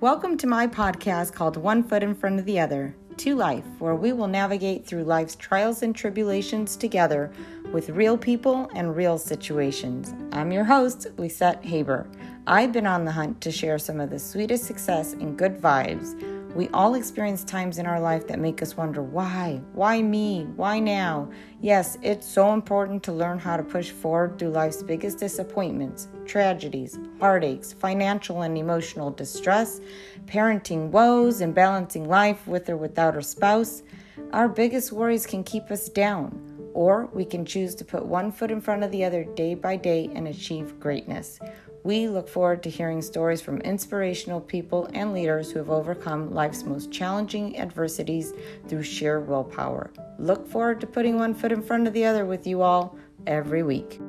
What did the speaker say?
Welcome to my podcast called One Foot in Front of the Other to Life, where we will navigate through life's trials and tribulations together with real people and real situations. I'm your host, Lissette Haber. I've been on the hunt to share some of the sweetest success and good vibes we all experience times in our life that make us wonder why? Why me? Why now? Yes, it's so important to learn how to push forward through life's biggest disappointments, tragedies, heartaches, financial and emotional distress, parenting woes, and balancing life with or without our spouse. Our biggest worries can keep us down, or we can choose to put one foot in front of the other day by day and achieve greatness. We look forward to hearing stories from inspirational people and leaders who have overcome life's most challenging adversities through sheer willpower. Look forward to putting one foot in front of the other with you all every week.